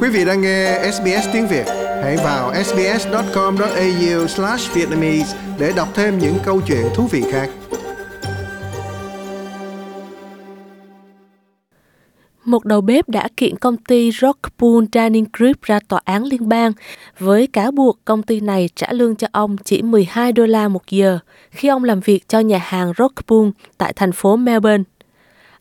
Quý vị đang nghe SBS tiếng Việt, hãy vào sbs.com.au/vietnamese để đọc thêm những câu chuyện thú vị khác. Một đầu bếp đã kiện công ty Rockpool Dining Group ra tòa án liên bang với cáo buộc công ty này trả lương cho ông chỉ 12 đô la một giờ khi ông làm việc cho nhà hàng Rockpool tại thành phố Melbourne.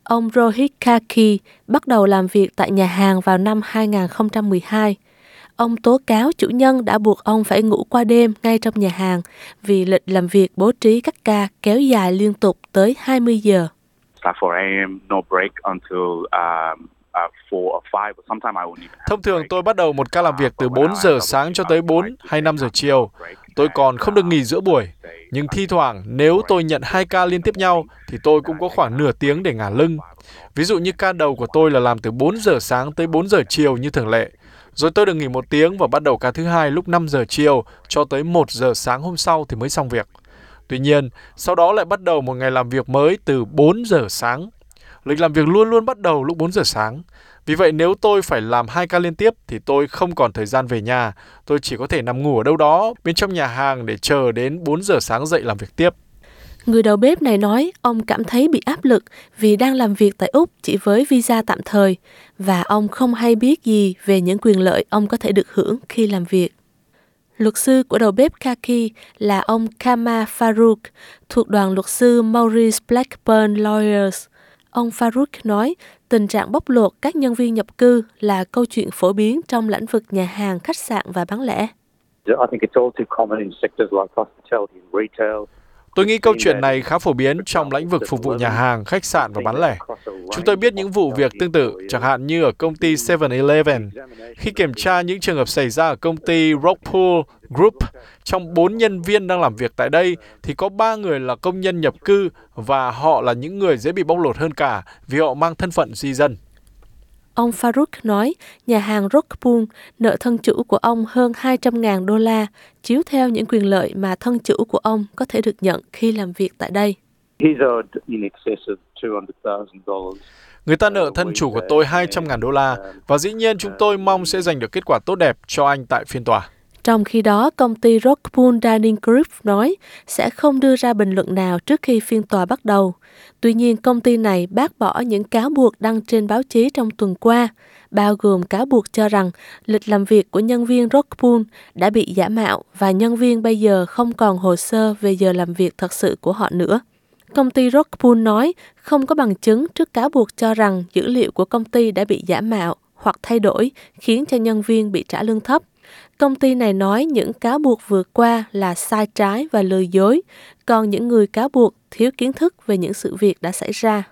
Ông Rohit Kaki bắt đầu làm việc tại nhà hàng vào năm 2012. Ông tố cáo chủ nhân đã buộc ông phải ngủ qua đêm ngay trong nhà hàng vì lịch làm việc bố trí các ca kéo dài liên tục tới 20 giờ. Thông thường tôi bắt đầu một ca làm việc từ 4 giờ sáng cho tới 4 hay 5 giờ chiều. Tôi còn không được nghỉ giữa buổi. Nhưng thi thoảng nếu tôi nhận hai ca liên tiếp nhau thì tôi cũng có khoảng nửa tiếng để ngả lưng. Ví dụ như ca đầu của tôi là làm từ 4 giờ sáng tới 4 giờ chiều như thường lệ. Rồi tôi được nghỉ một tiếng và bắt đầu ca thứ hai lúc 5 giờ chiều cho tới 1 giờ sáng hôm sau thì mới xong việc. Tuy nhiên, sau đó lại bắt đầu một ngày làm việc mới từ 4 giờ sáng. Lịch làm việc luôn luôn bắt đầu lúc 4 giờ sáng. Vì vậy nếu tôi phải làm hai ca liên tiếp thì tôi không còn thời gian về nhà. Tôi chỉ có thể nằm ngủ ở đâu đó bên trong nhà hàng để chờ đến 4 giờ sáng dậy làm việc tiếp. Người đầu bếp này nói ông cảm thấy bị áp lực vì đang làm việc tại Úc chỉ với visa tạm thời và ông không hay biết gì về những quyền lợi ông có thể được hưởng khi làm việc. Luật sư của đầu bếp Kaki là ông Kama Farouk thuộc đoàn luật sư Maurice Blackburn Lawyers. Ông Farouk nói tình trạng bóc lột các nhân viên nhập cư là câu chuyện phổ biến trong lĩnh vực nhà hàng, khách sạn và bán lẻ. Tôi nghĩ câu chuyện này khá phổ biến trong lĩnh vực phục vụ nhà hàng, khách sạn và bán lẻ. Chúng tôi biết những vụ việc tương tự, chẳng hạn như ở công ty 7-Eleven. Khi kiểm tra những trường hợp xảy ra ở công ty Rockpool Group, trong 4 nhân viên đang làm việc tại đây thì có 3 người là công nhân nhập cư và họ là những người dễ bị bóc lột hơn cả vì họ mang thân phận di dân. Ông Farouk nói nhà hàng Rockpool nợ thân chủ của ông hơn 200.000 đô la, chiếu theo những quyền lợi mà thân chủ của ông có thể được nhận khi làm việc tại đây. Người ta nợ thân chủ của tôi 200.000 đô la và dĩ nhiên chúng tôi mong sẽ giành được kết quả tốt đẹp cho anh tại phiên tòa. Trong khi đó, công ty Rockpool Dining Group nói sẽ không đưa ra bình luận nào trước khi phiên tòa bắt đầu. Tuy nhiên, công ty này bác bỏ những cáo buộc đăng trên báo chí trong tuần qua, bao gồm cáo buộc cho rằng lịch làm việc của nhân viên Rockpool đã bị giả mạo và nhân viên bây giờ không còn hồ sơ về giờ làm việc thật sự của họ nữa. Công ty Rockpool nói không có bằng chứng trước cáo buộc cho rằng dữ liệu của công ty đã bị giả mạo hoặc thay đổi khiến cho nhân viên bị trả lương thấp. Công ty này nói những cáo buộc vừa qua là sai trái và lừa dối, còn những người cáo buộc thiếu kiến thức về những sự việc đã xảy ra.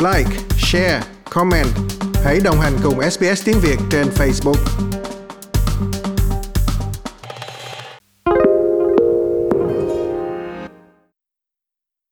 Like, share, comment. Hãy đồng hành cùng SBS tiếng Việt trên Facebook.